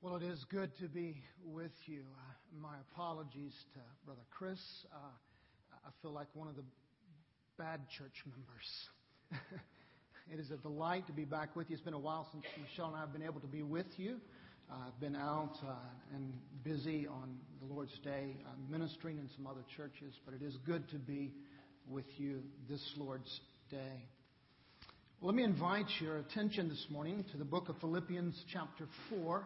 Well, it is good to be with you. Uh, my apologies to Brother Chris. Uh, I feel like one of the bad church members. it is a delight to be back with you. It's been a while since Michelle and I have been able to be with you. Uh, I've been out uh, and busy on the Lord's Day uh, ministering in some other churches, but it is good to be with you this Lord's Day. Let me invite your attention this morning to the book of Philippians, chapter 4.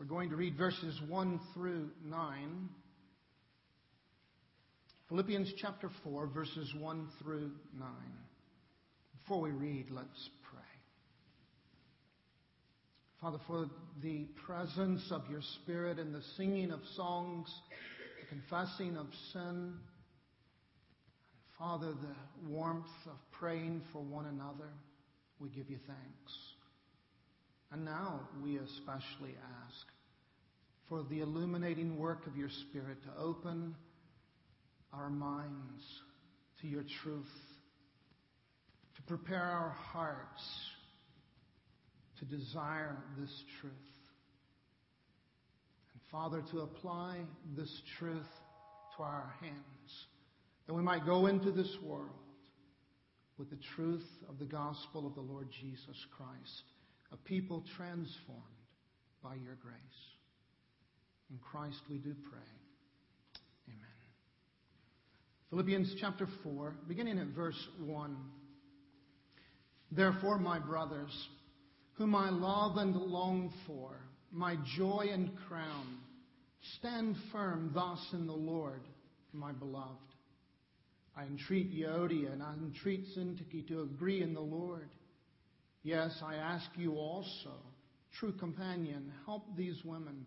We're going to read verses 1 through 9. Philippians chapter 4, verses 1 through 9. Before we read, let's pray. Father, for the presence of your Spirit and the singing of songs, the confessing of sin, and Father, the warmth of praying for one another, we give you thanks. And now we especially ask for the illuminating work of your Spirit to open our minds to your truth, to prepare our hearts to desire this truth. And Father, to apply this truth to our hands, that we might go into this world with the truth of the gospel of the Lord Jesus Christ, a people transformed by your grace. In Christ we do pray. Amen. Philippians chapter 4, beginning at verse 1. Therefore, my brothers, whom I love and long for, my joy and crown, stand firm thus in the Lord, my beloved. I entreat Euodia and I entreat Syntyche to agree in the Lord. Yes, I ask you also, true companion, help these women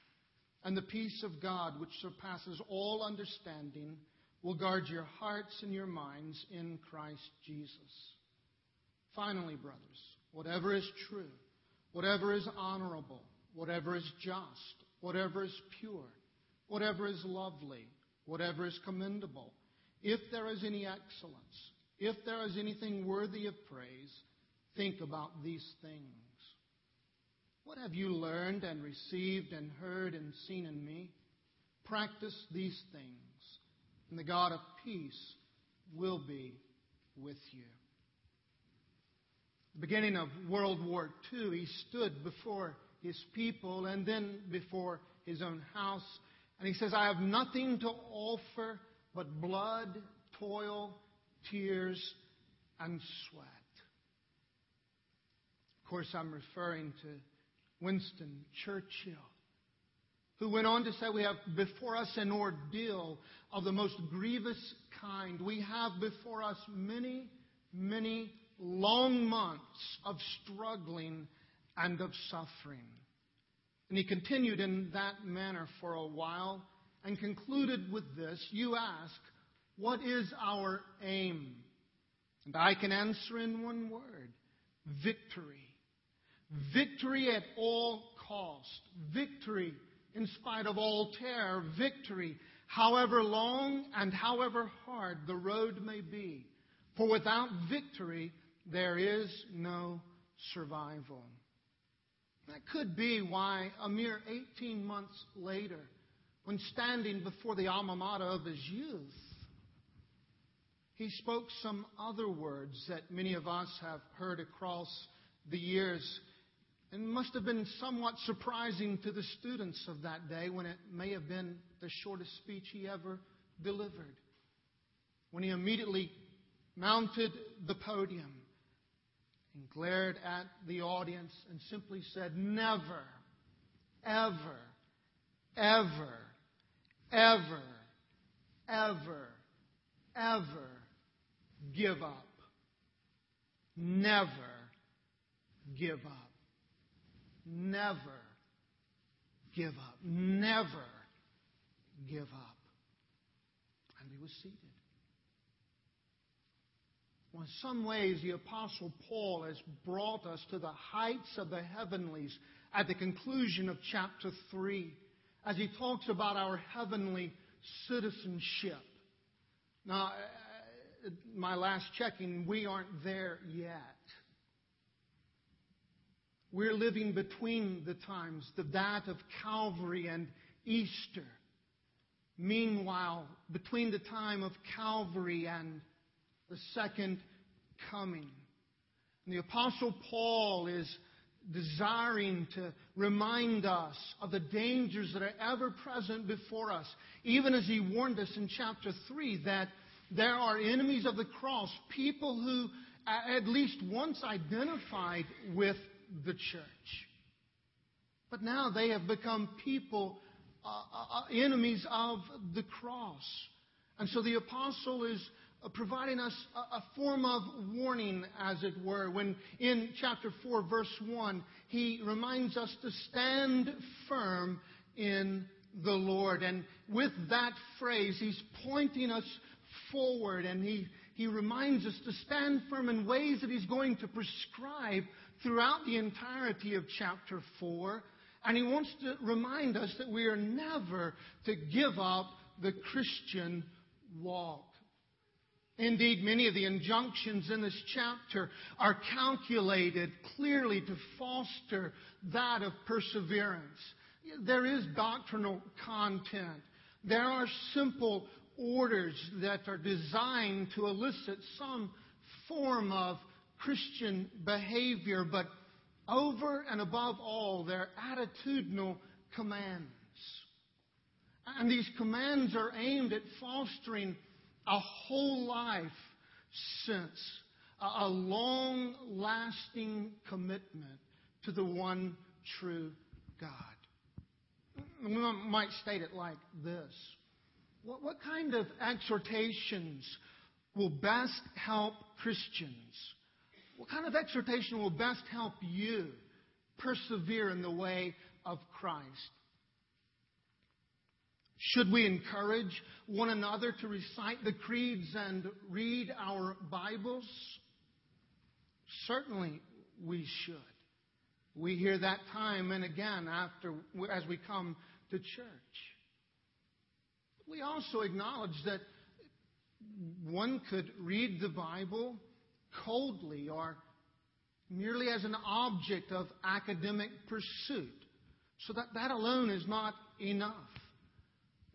And the peace of God, which surpasses all understanding, will guard your hearts and your minds in Christ Jesus. Finally, brothers, whatever is true, whatever is honorable, whatever is just, whatever is pure, whatever is lovely, whatever is commendable, if there is any excellence, if there is anything worthy of praise, think about these things. What have you learned and received and heard and seen in me? Practice these things, and the God of peace will be with you. The beginning of World War II, he stood before his people and then before his own house, and he says, I have nothing to offer but blood, toil, tears, and sweat. Of course, I'm referring to Winston Churchill, who went on to say, We have before us an ordeal of the most grievous kind. We have before us many, many long months of struggling and of suffering. And he continued in that manner for a while and concluded with this You ask, What is our aim? And I can answer in one word victory. Victory at all cost. Victory in spite of all terror. Victory however long and however hard the road may be. For without victory, there is no survival. That could be why a mere 18 months later, when standing before the alma mater of his youth, he spoke some other words that many of us have heard across the years and must have been somewhat surprising to the students of that day when it may have been the shortest speech he ever delivered. When he immediately mounted the podium and glared at the audience and simply said, Never, ever, ever, ever, ever, ever give up. Never give up. Never give up. Never give up. And he was seated. Well, in some ways, the Apostle Paul has brought us to the heights of the heavenlies at the conclusion of chapter 3 as he talks about our heavenly citizenship. Now, uh, my last checking, we aren't there yet. We're living between the times, the that of Calvary and Easter. Meanwhile, between the time of Calvary and the second coming. And the Apostle Paul is desiring to remind us of the dangers that are ever present before us, even as he warned us in chapter 3 that there are enemies of the cross, people who at least once identified with the church. But now they have become people, uh, uh, uh enemies of the cross. And so the apostle is uh, providing us a, form of warning, as it were, when in chapter 4, verse 1, he reminds us to stand firm in the Lord. And with that phrase, he's pointing us forward and he, he reminds us to stand firm in ways that he's going to prescribe throughout the entirety of chapter 4. And he wants to remind us that we are never to give up the Christian walk. Indeed, many of the injunctions in this chapter are calculated clearly to foster that of perseverance. There is doctrinal content. There are simple orders that are designed to elicit some form of Christian behavior, but over and above all, they're attitudinal commands. And these commands are aimed at fostering a whole life sense, a long lasting commitment to the one true God. We might state it like this What, what kind of exhortations will best help Christians? What kind of exhortation will best help you persevere in the way of Christ? Should we encourage one another to recite the creeds and read our Bibles? Certainly we should. We hear that time and again after as we come to church. We also acknowledge that one could read the Bible coldly or merely as an object of academic pursuit. So that, that alone is not enough.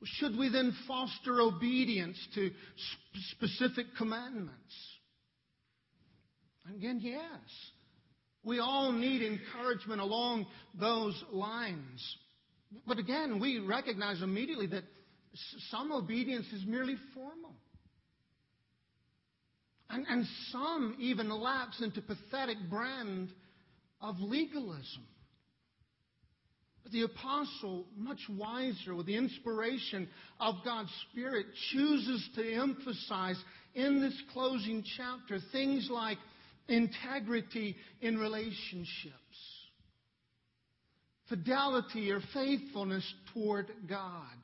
Should we then foster obedience to specific commandments? Again, yes. We all need encouragement along those lines. But again, we recognize immediately that some obedience is merely formal. And, and some even lapse into pathetic brand of legalism. But the apostle, much wiser with the inspiration of God's Spirit, chooses to emphasize in this closing chapter things like integrity in relationships, fidelity or faithfulness toward God,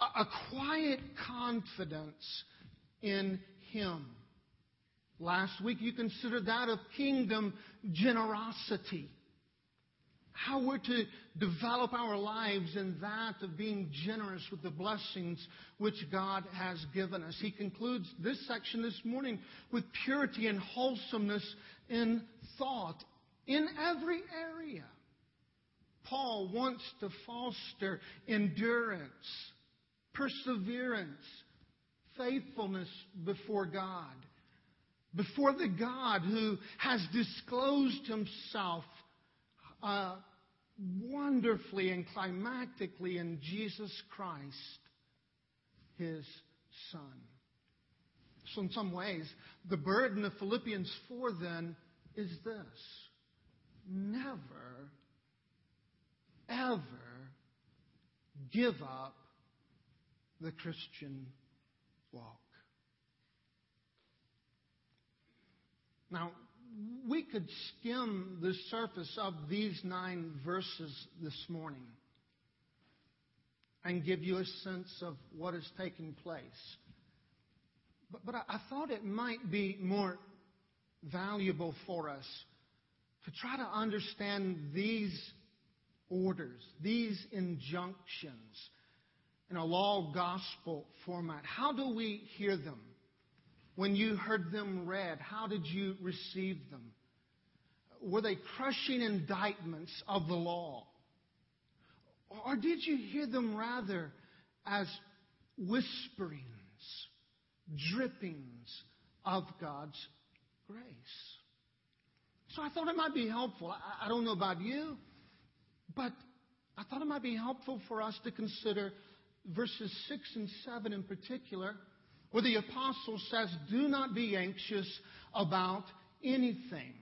a, a quiet confidence in Him. Last week you considered that of kingdom generosity how we're to develop our lives in that of being generous with the blessings which God has given us. He concludes this section this morning with purity and wholesomeness in thought in every area. Paul wants to foster endurance, perseverance, faithfulness before God, before the God who has disclosed himself uh, wonderfully and climactically in Jesus Christ, his Son. So, in some ways, the burden of Philippians 4 then is this never, ever give up the Christian walk. Now, we could skim the surface of these nine verses this morning. and give you a sense of what is taking place. But, but I, I thought it might be more valuable for us to try to understand these orders, these injunctions in a law gospel format. How do we hear them? When you heard them read, how did you receive them? Were they crushing indictments of the law? Or did you hear them rather as whisperings, drippings of God's grace? So I thought it might be helpful. I, don't know about you, but I thought it might be helpful for us to consider verses 6 and 7 in particular, where the apostle says, Do not be anxious about anything.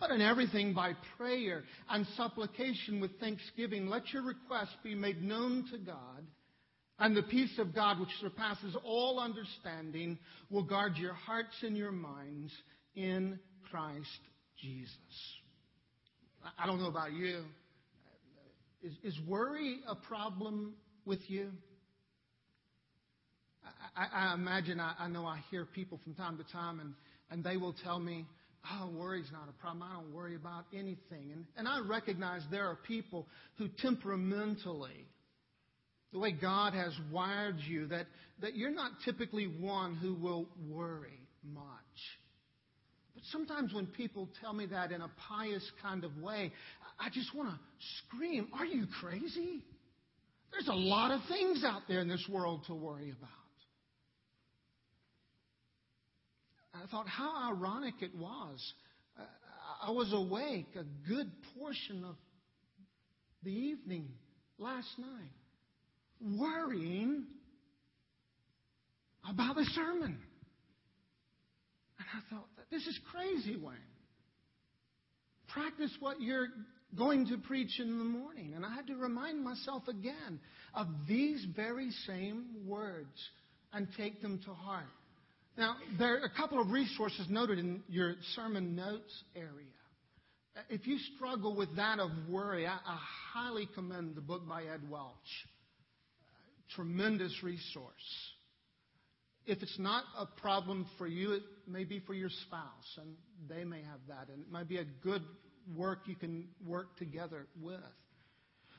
But in everything by prayer and supplication with thanksgiving, let your requests be made known to God. And the peace of God, which surpasses all understanding, will guard your hearts and your minds in Christ Jesus. I don't know about you. Is, is worry a problem with you? I, imagine, I, know I hear people from time to time, and, they will tell me, Oh, worry's not a problem. I don't worry about anything. And, and I recognize there are people who temperamentally, the way God has wired you, that, that you're not typically one who will worry much. But sometimes when people tell me that in a pious kind of way, I just want to scream, Are you crazy? There's a lot of things out there in this world to worry about. I thought how ironic it was. I was awake a good portion of the evening last night, worrying about the sermon. And I thought, this is crazy, Wayne. Practice what you're going to preach in the morning. And I had to remind myself again of these very same words and take them to heart. Now, there are a couple of resources noted in your sermon notes area. If you struggle with that of worry, I, I highly commend the book by Ed Welch. Tremendous resource. If it's not a problem for you, it may be for your spouse, and they may have that, and it might be a good work you can work together with.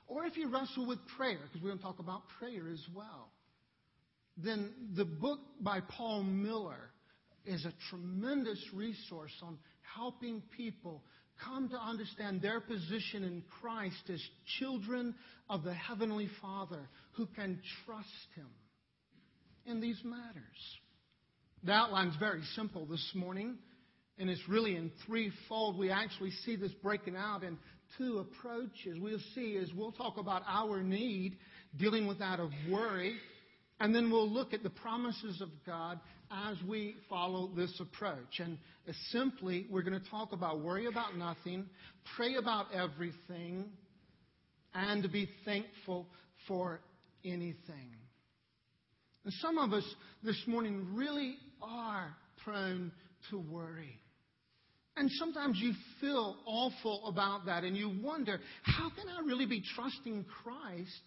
Or if you wrestle with prayer, because we're going to talk about prayer as well then the book by Paul Miller is a tremendous resource on helping people come to understand their position in Christ as children of the Heavenly Father who can trust Him in these matters. The outline's very simple this morning, and it's really in threefold. We actually see this breaking out in two approaches. We'll see as we'll talk about our need, dealing with that of worry and then we'll look at the promises of God as we follow this approach. And uh, simply, we're going to talk about worry about nothing, pray about everything, and be thankful for anything. And some of us this morning really are prone to worry. And sometimes you feel awful about that and you wonder, how can I really be trusting Christ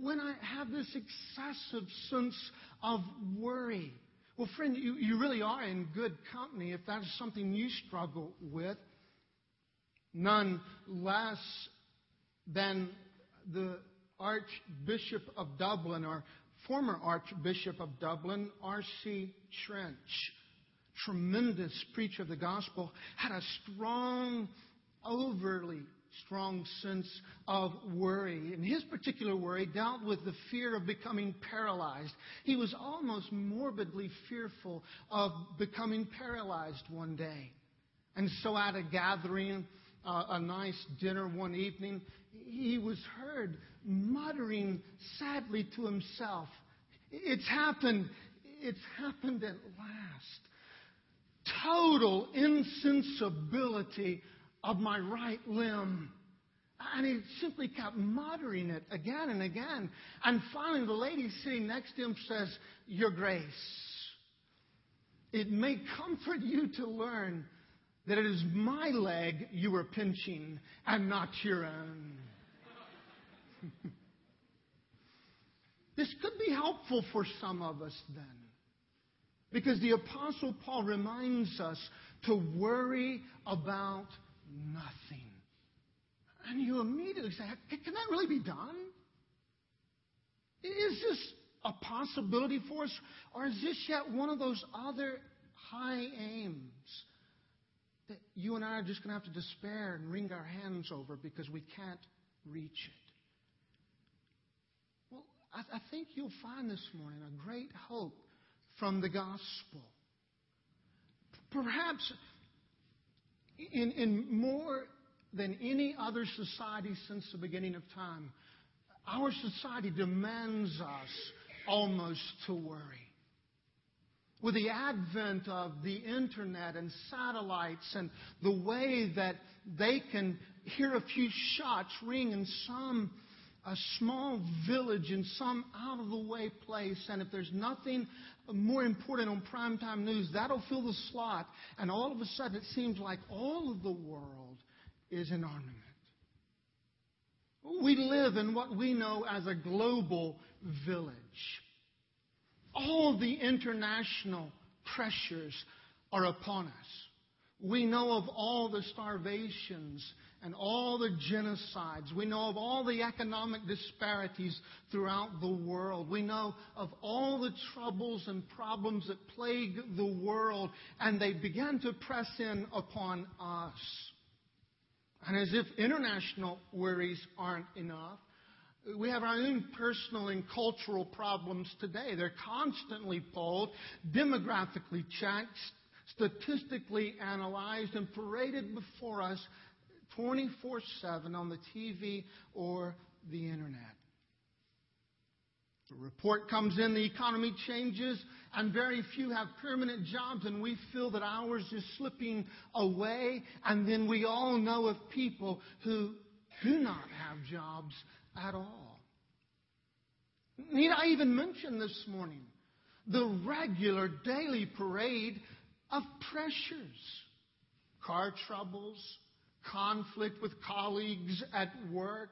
when I have this excessive sense of worry. Well, friend, you, you really are in good company if that is something you struggle with. None less than the Archbishop of Dublin, or former Archbishop of Dublin, R.C. Trench, tremendous preacher of the gospel, had a strong, overly strong sense of worry. And his particular worry dealt with the fear of becoming paralyzed. He was almost morbidly fearful of becoming paralyzed one day. And so at a gathering, uh, a nice dinner one evening, he was heard muttering sadly to himself, It's happened. It's happened at last. Total insensibility of my right limb. And he simply kept muttering it again and again. And finally, the lady sitting next to him says, Your grace. It may comfort you to learn that it is my leg you are pinching and not your own. This could be helpful for some of us then. Because the Apostle Paul reminds us to worry about nothing. And you immediately say, can that really be done? Is this a possibility for us? Or is this yet one of those other high aims that you and I are just going to have to despair and wring our hands over because we can't reach it? Well, I, I think you'll find this morning a great hope from the gospel. Perhaps in, in more than any other society since the beginning of time, our society demands us almost to worry. With the advent of the internet and satellites and the way that they can hear a few shots ring in some a small village in some out of the way place, and if there's nothing more important on primetime news, that'll fill the slot, and all of a sudden it seems like all of the world is in armament. We live in what we know as a global village. All the international pressures are upon us. We know of all the starvations and all the genocides. We know of all the economic disparities throughout the world. We know of all the troubles and problems that plague the world, and they begin to press in upon us. And as if international worries aren't enough, we have our own personal and cultural problems today. They're constantly polled, demographically checked, statistically analyzed, and paraded before us 24 7 on the TV or the internet. The report comes in, the economy changes, and very few have permanent jobs, and we feel that ours is slipping away. And then we all know of people who do not have jobs at all. Need I even mention this morning the regular daily parade of pressures? Car troubles, conflict with colleagues at work,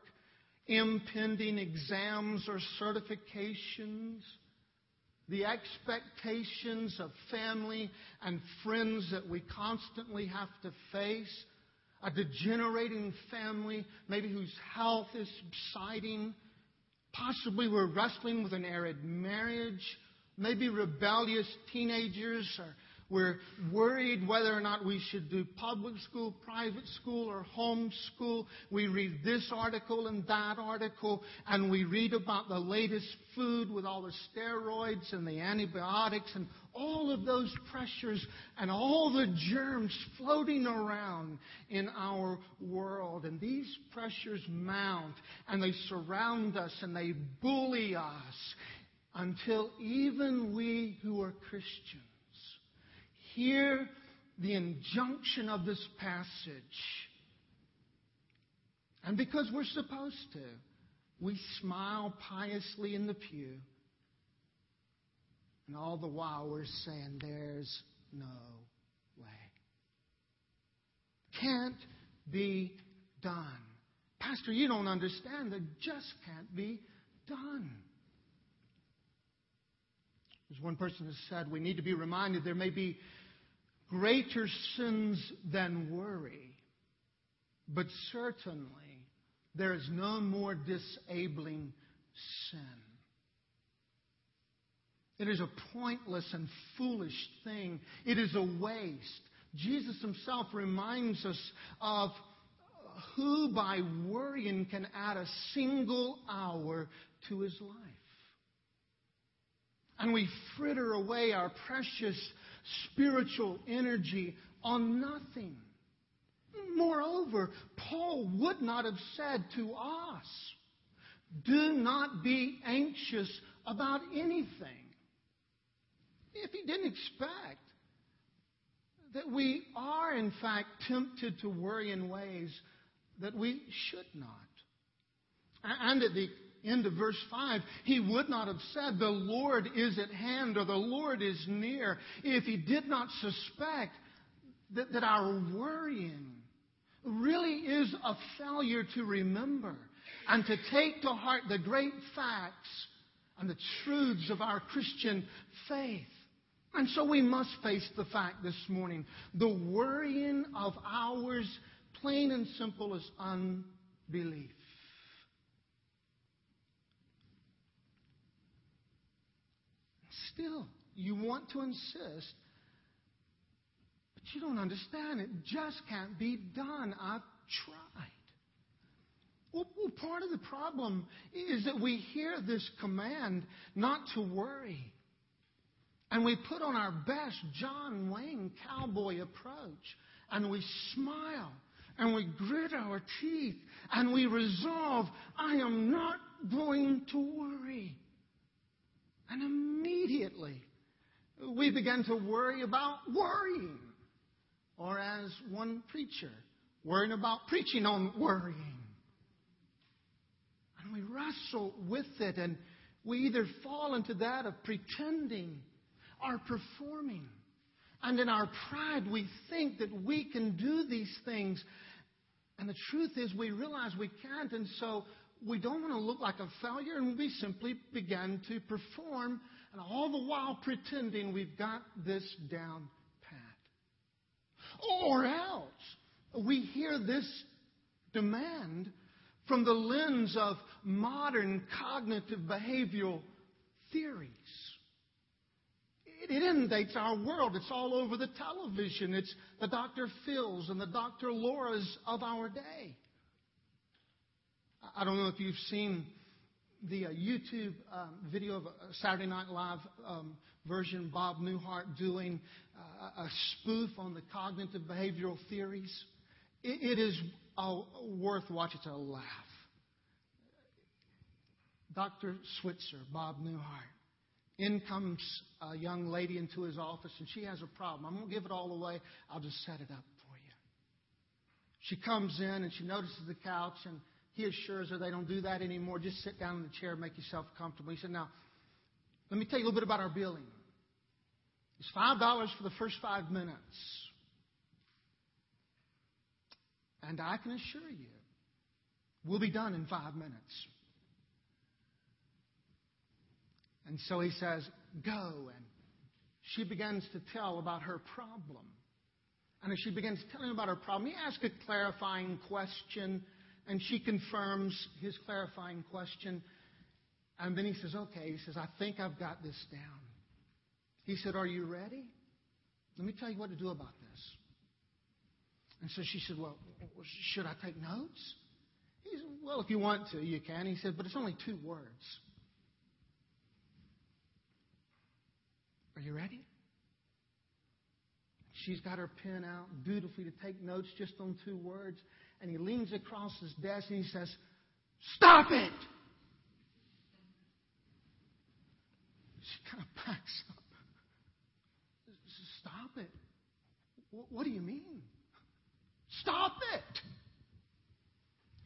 impending exams or certifications, the expectations of family and friends that we constantly have to face, a degenerating family, maybe whose health is subsiding. Possibly we're wrestling with an arid marriage. Maybe rebellious teenagers are we're worried whether or not we should do public school, private school, or home school. We read this article and that article, and we read about the latest food with all the steroids and the antibiotics and all of those pressures and all the germs floating around in our world. And these pressures mount and they surround us and they bully us until even we who are Christians hear the injunction of this passage. And because we're supposed to, we smile piously in the pew. And all the while we're saying, there's no way. Can't be done. Pastor, you don't understand. That just can't be done. As one person has said, we need to be reminded there may be greater sins than worry, but certainly there is no more disabling sin. It is a pointless and foolish thing. It is a waste. Jesus himself reminds us of who by worrying can add a single hour to his life. And we fritter away our precious spiritual energy on nothing. Moreover, Paul would not have said to us, Do not be anxious about anything. If he didn't expect that we are, in fact, tempted to worry in ways that we should not. And at the of verse 5, he would not have said, The Lord is at hand or the Lord is near, if he did not suspect that, that our worrying really is a failure to remember and to take to heart the great facts and the truths of our Christian faith. And so we must face the fact this morning the worrying of ours, plain and simple, is unbelief. Still, you want to insist, but you don't understand. It just can't be done. I've tried. Well, part of the problem is that we hear this command not to worry. And we put on our best John Wayne cowboy approach. And we smile. And we grit our teeth. And we resolve, I am not going to worry. And immediately, we begin to worry about worrying. Or as one preacher, worrying about preaching on worrying. And we wrestle with it, and we either fall into that of pretending or performing. And in our pride, we think that we can do these things. And the truth is, we realize we can't, and so we don't want to look like a failure, and we simply begin to perform, and all the while pretending we've got this down pat. Or else, we hear this demand from the lens of modern cognitive behavioral theories. It inundates our world. It's all over the television. It's the Dr. Phil's and the Dr. Laura's of our day. I don't know if you've seen the uh, YouTube um, video of a Saturday Night Live um, version, Bob Newhart doing uh, a spoof on the cognitive behavioral theories. it, it is uh, worth watching. It's a laugh. Dr. Switzer, Bob Newhart. In comes a young lady into his office, and she has a problem. I'm going to give it all away. I'll just set it up for you. She comes in, and she notices the couch, and he assures her they don't do that anymore. Just sit down in the chair, make yourself comfortable. He said, Now, let me tell you a little bit about our billing. It's $5 for the first five minutes. And I can assure you, we'll be done in five minutes. And so he says, Go. And she begins to tell about her problem. And as she begins telling about her problem, he asks a clarifying question and she confirms his clarifying question. And then he says, Okay. He says, I think I've got this down. He said, Are you ready? Let me tell you what to do about this. And so she said, Well, should I take notes? He said, Well, if you want to, you can. He said, But it's only two words. Are you ready? She's got her pen out dutifully to take notes just on two words and he leans across his desk and he says, Stop it! She kind of backs up. Stop it. What do you mean? Stop it.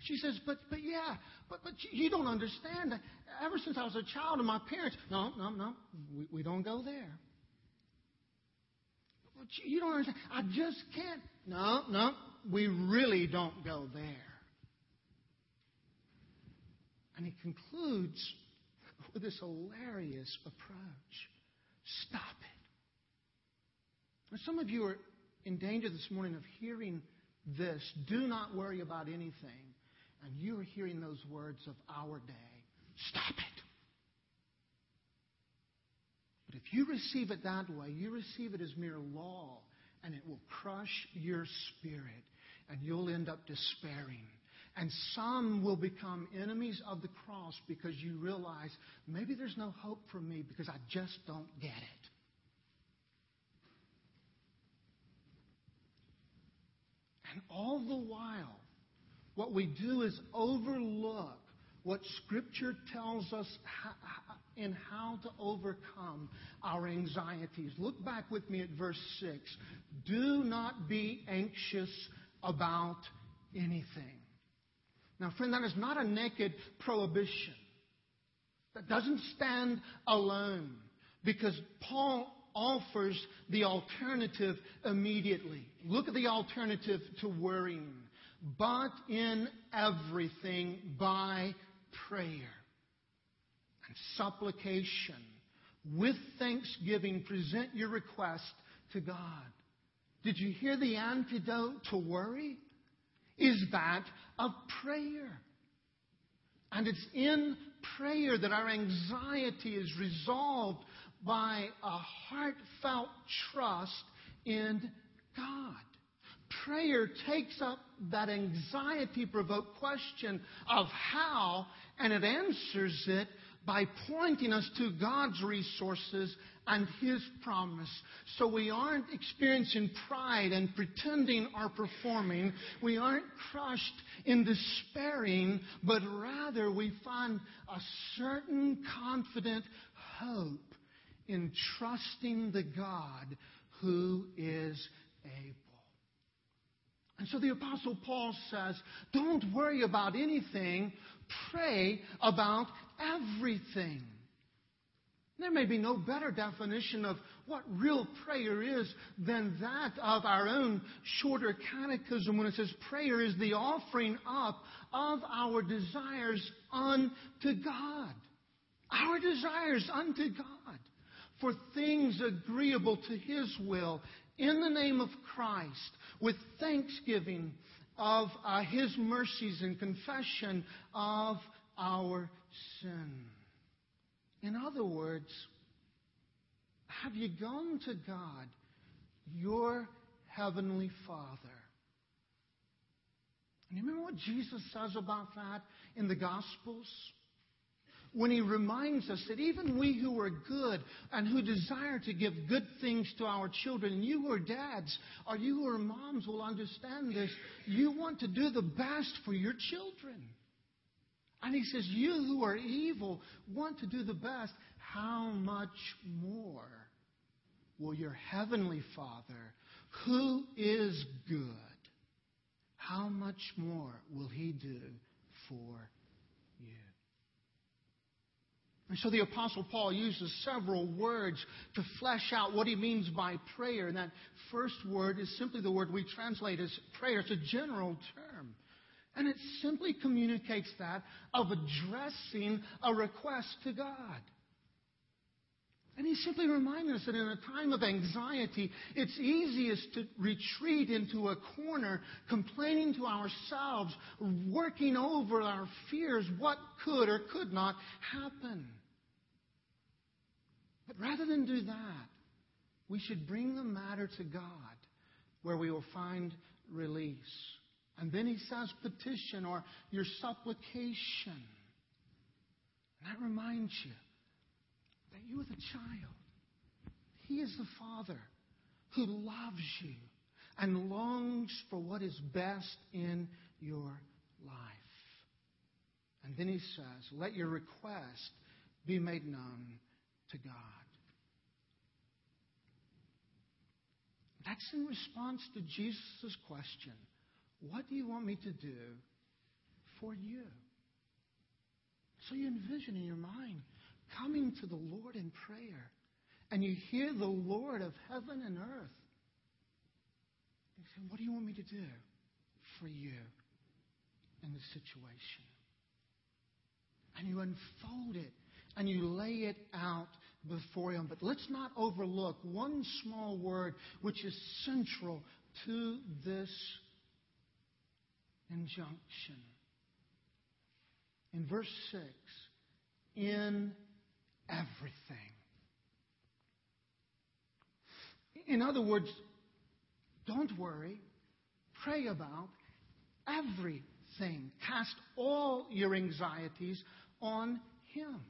She says, but, but yeah, but, but you don't understand. Ever since I was a child and my parents, no, no, no, we, we don't go there. But you don't understand. I just can't. No, no, we really don't go there. And he concludes with this hilarious approach Stop it. Some of you are in danger this morning of hearing this do not worry about anything. And you are hearing those words of our day Stop it. But if you receive it that way, you receive it as mere law, and it will crush your spirit and you'll end up despairing. And some will become enemies of the cross because you realize maybe there's no hope for me because I just don't get it. And all the while, what we do is overlook what Scripture tells us in how to overcome our anxieties. Look back with me at verse 6. Do not be anxious about anything. Now, friend, that is not a naked prohibition. That doesn't stand alone because Paul offers the alternative immediately. Look at the alternative to worrying. But in everything by prayer and supplication with thanksgiving present your request to God. Did you hear the antidote to worry? Is that of prayer. And it's in prayer that our anxiety is resolved by a heartfelt trust in God. Prayer takes up that anxiety provoked question of how, and it answers it by pointing us to God's resources and His promise. So we aren't experiencing pride and pretending are performing. We aren't crushed in despairing, but rather we find a certain confident hope in trusting the God who is able. And so the Apostle Paul says, don't worry about anything, pray about everything. There may be no better definition of what real prayer is than that of our own shorter catechism when it says prayer is the offering up of our desires unto God. Our desires unto God for things agreeable to His will in the name of Christ with thanksgiving of uh, His mercies and confession of our sin. In other words, have you gone to God, your heavenly Father? And you remember what Jesus says about that in the Gospels? when he reminds us that even we who are good and who desire to give good things to our children, and you who are dads or you who are moms will understand this, you want to do the best for your children. And he says, You who are evil want to do the best. How much more will your heavenly Father, who is good, how much more will he do for you? And so the Apostle Paul uses several words to flesh out what he means by prayer. And that first word is simply the word we translate as prayer. It's a general term. And it simply communicates that of addressing a request to God. And he's simply reminding us that in a time of anxiety, it's easiest to retreat into a corner, complaining to ourselves, working over our fears, what could or could not happen. But rather than do that, we should bring the matter to God where we will find release. And then he says petition or your supplication. And that reminds you that you are the child. He is the Father who loves you and longs for what is best in your life. And then he says, Let your request be made known to God. That's in response to Jesus' question What do you want me to do for you? So you envision in your mind coming to the Lord in prayer, and you hear the Lord of heaven and earth. You say, What do you want me to do for you in this situation? And you unfold it and you lay it out before Him. But let's not overlook one small word which is central to this injunction. In verse 6, in everything. In other words, don't worry, pray about everything. Cast all your anxieties on Him.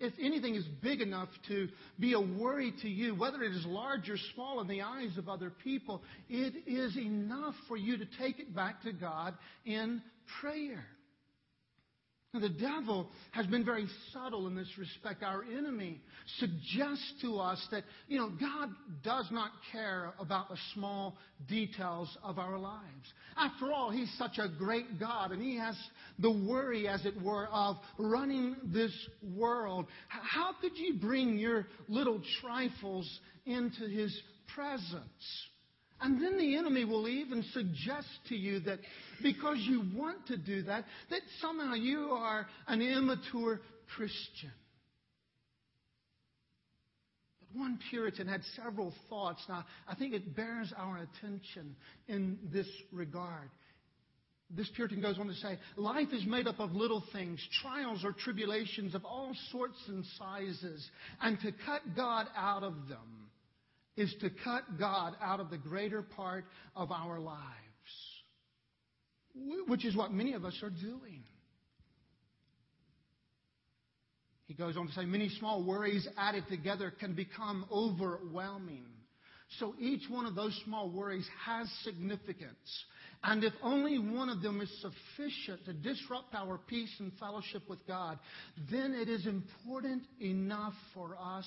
If anything is big enough to be a worry to you, whether it is large or small in the eyes of other people, it is enough for you to take it back to God in prayer. The devil has been very subtle in this respect. Our enemy suggests to us that, you know, God does not care about the small details of our lives. After all, He's such a great God, and He has the worry, as it were, of running this world. How could you bring your little trifles into His presence? And then the enemy will even suggest to you that because you want to do that, that somehow you are an immature Christian. But one Puritan had several thoughts. Now, I think it bears our attention in this regard. This Puritan goes on to say, Life is made up of little things, trials or tribulations of all sorts and sizes, and to cut God out of them is to cut God out of the greater part of our lives, which is what many of us are doing. He goes on to say, many small worries added together can become overwhelming. So each one of those small worries has significance. And if only one of them is sufficient to disrupt our peace and fellowship with God, then it is important enough for us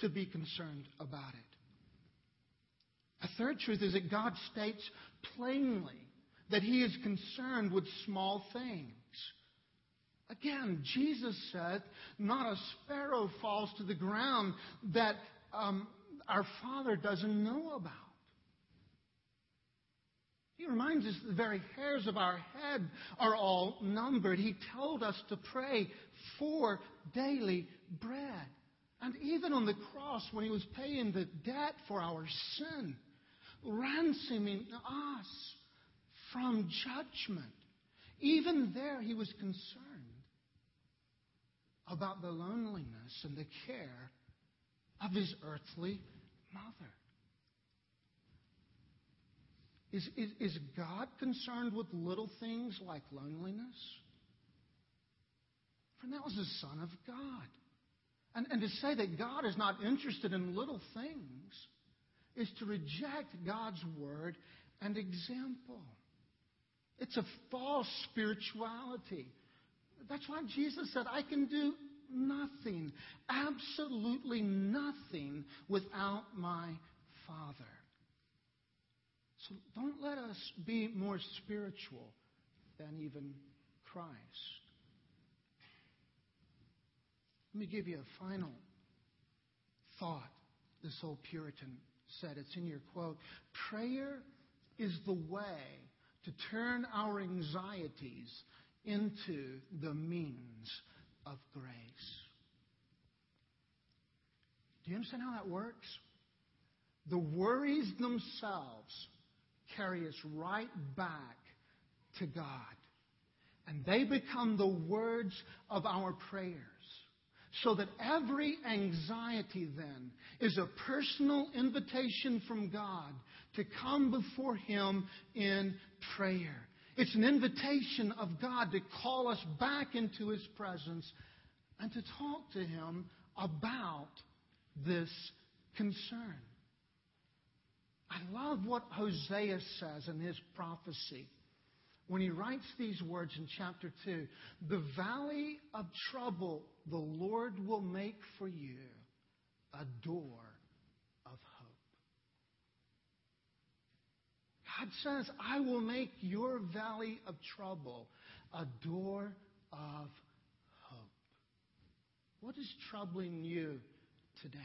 to be concerned about it. A third truth is that God states plainly that He is concerned with small things. Again, Jesus said, Not a sparrow falls to the ground that um, our Father doesn't know about. He reminds us that the very hairs of our head are all numbered. He told us to pray for daily bread. And even on the cross, when he was paying the debt for our sin, ransoming us from judgment, even there he was concerned about the loneliness and the care of his earthly mother. Is, is, is God concerned with little things like loneliness? For that was the Son of God. And, and to say that God is not interested in little things is to reject God's word and example. It's a false spirituality. That's why Jesus said, I can do nothing, absolutely nothing without my Father. So don't let us be more spiritual than even Christ. Let me give you a final thought this old Puritan said. It's in your quote. Prayer is the way to turn our anxieties into the means of grace. Do you understand how that works? The worries themselves carry us right back to God. And they become the words of our prayers. So that every anxiety then is a personal invitation from God to come before Him in prayer. It's an invitation of God to call us back into His presence and to talk to Him about this concern. I love what Hosea says in his prophecy when he writes these words in chapter 2 The valley of trouble the Lord will make for you a door of hope. God says, I will make your valley of trouble a door of hope. What is troubling you today?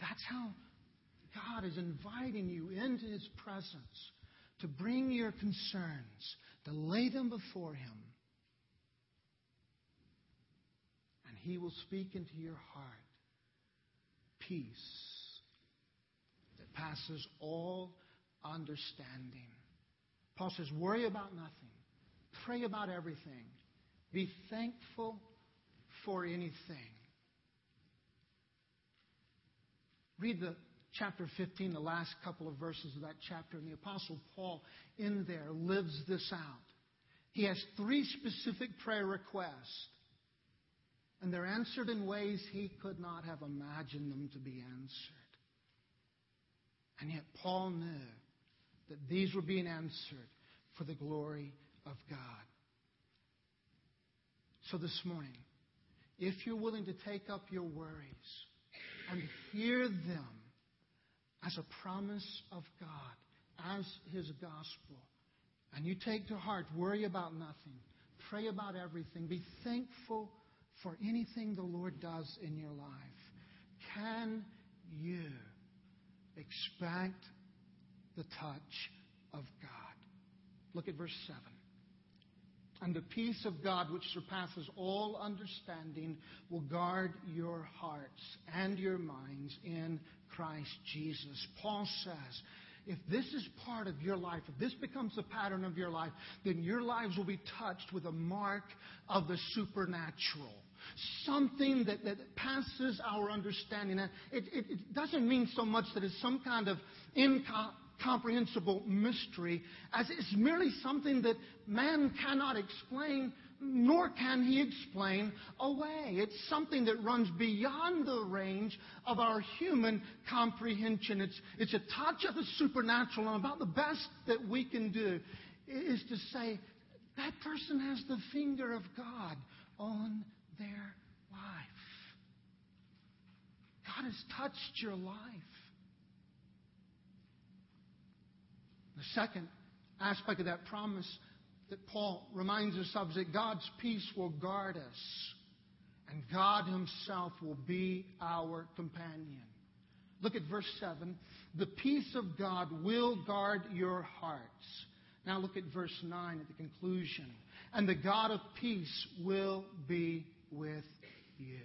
That's how God is inviting you into His presence to bring your concerns, to lay them before Him. And He will speak into your heart peace that passes all understanding. Paul says, worry about nothing. Pray about everything. Be thankful for anything. Read the chapter 15, the last couple of verses of that chapter, and the Apostle Paul in there lives this out. He has three specific prayer requests, and they're answered in ways he could not have imagined them to be answered. And yet, Paul knew that these were being answered for the glory of God. So this morning, if you're willing to take up your worries, and hear them as a promise of God, as His gospel. And you take to heart, worry about nothing, pray about everything, be thankful for anything the Lord does in your life. Can you expect the touch of God? Look at verse 7. And the peace of God, which surpasses all understanding, will guard your hearts and your minds in Christ Jesus. Paul says, if this is part of your life, if this becomes a pattern of your life, then your lives will be touched with a mark of the supernatural. Something that, that passes our understanding. It, it, it doesn't mean so much that it's some kind of incomprehensible mystery as it's merely something that man cannot explain, nor can he explain away. It's something that runs beyond the range of our human comprehension. It's, it's a touch of the supernatural, and about the best that we can do is to say, that person has the finger of God on their life. God has touched your life. The second aspect of that promise that Paul reminds us of is that God's peace will guard us, and God Himself will be our companion. Look at verse 7. The peace of God will guard your hearts. Now look at verse 9 at the conclusion. And the God of peace will be with you.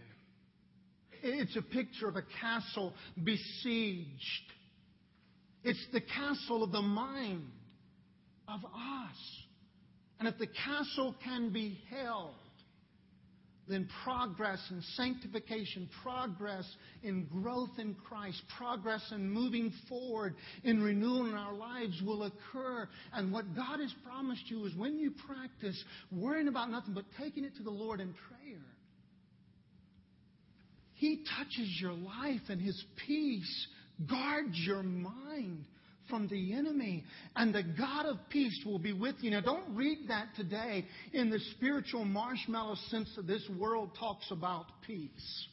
It's a picture of a castle besieged. It's the castle of the mind of us. And if the castle can be held, then progress in sanctification, progress in growth in Christ, progress in moving forward in renewing our lives will occur. And what God has promised you is when you practice worrying about nothing but taking it to the Lord in prayer, He touches your life and His peace guards your mind from the enemy. And the God of peace will be with you. Now, don't read that today in the spiritual marshmallow sense that this world talks about peace.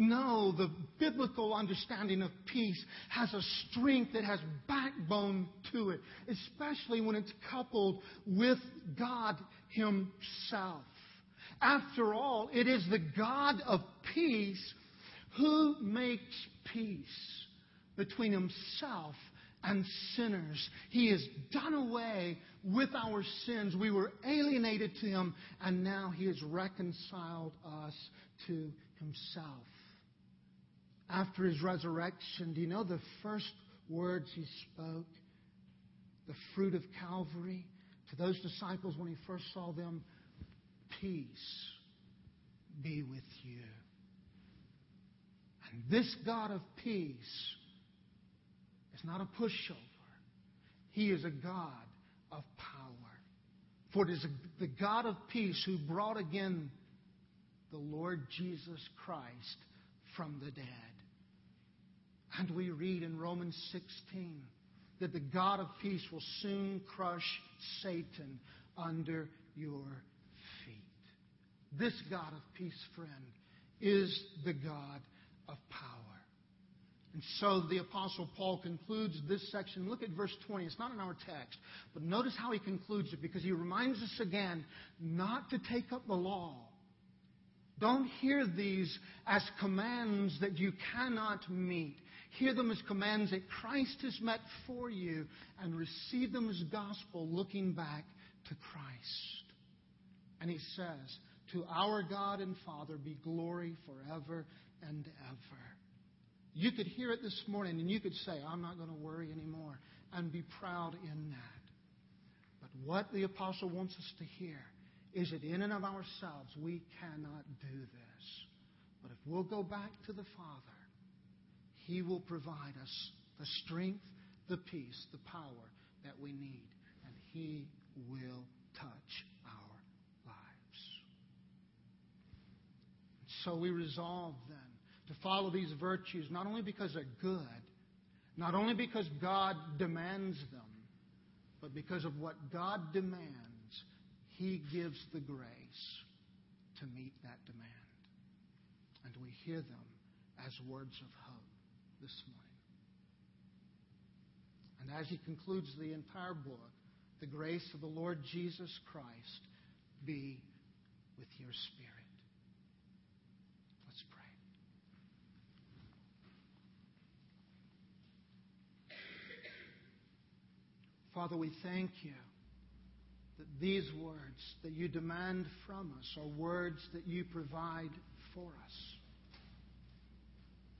No, the biblical understanding of peace has a strength that has backbone to it, especially when it's coupled with God Himself. After all, it is the God of peace who makes peace between Himself and sinners. He has done away with our sins. We were alienated to Him, and now He has reconciled us to Himself. After His resurrection, do you know the first words He spoke? The fruit of Calvary to those disciples when He first saw them peace be with you. And this God of peace is not a pushover. He is a God of power. For it is the God of peace who brought again the Lord Jesus Christ from the dead. And we read in Romans 16 that the God of peace will soon crush Satan under your feet. This God of peace, friend, is the God of power. And so the Apostle Paul concludes this section. Look at verse 20. It's not in our text, but notice how he concludes it because he reminds us again not to take up the law. Don't hear these as commands that you cannot meet. Hear them as commands that Christ has met for you and receive them as gospel looking back to Christ. And he says, To our God and Father be glory forever and ever. You could hear it this morning and you could say, I'm not going to worry anymore and be proud in that. But what the apostle wants us to hear is that in and of ourselves we cannot do this. But if we'll go back to the Father, He will provide us the strength, the peace, the power that we need. And He will touch our lives. So we resolve then to follow these virtues, not only because they're good, not only because God demands them, but because of what God demands, He gives the grace to meet that demand. And we hear them as words of hope this morning. And as he concludes the entire book, the grace of the Lord Jesus Christ be with your spirit. Father, we thank you that these words that you demand from us are words that you provide for us.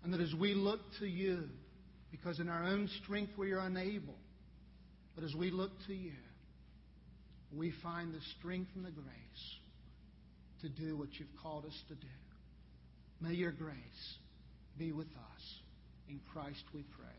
And that as we look to you, because in our own strength we are unable, but as we look to you, we find the strength and the grace to do what you've called us to do. May your grace be with us. In Christ we pray.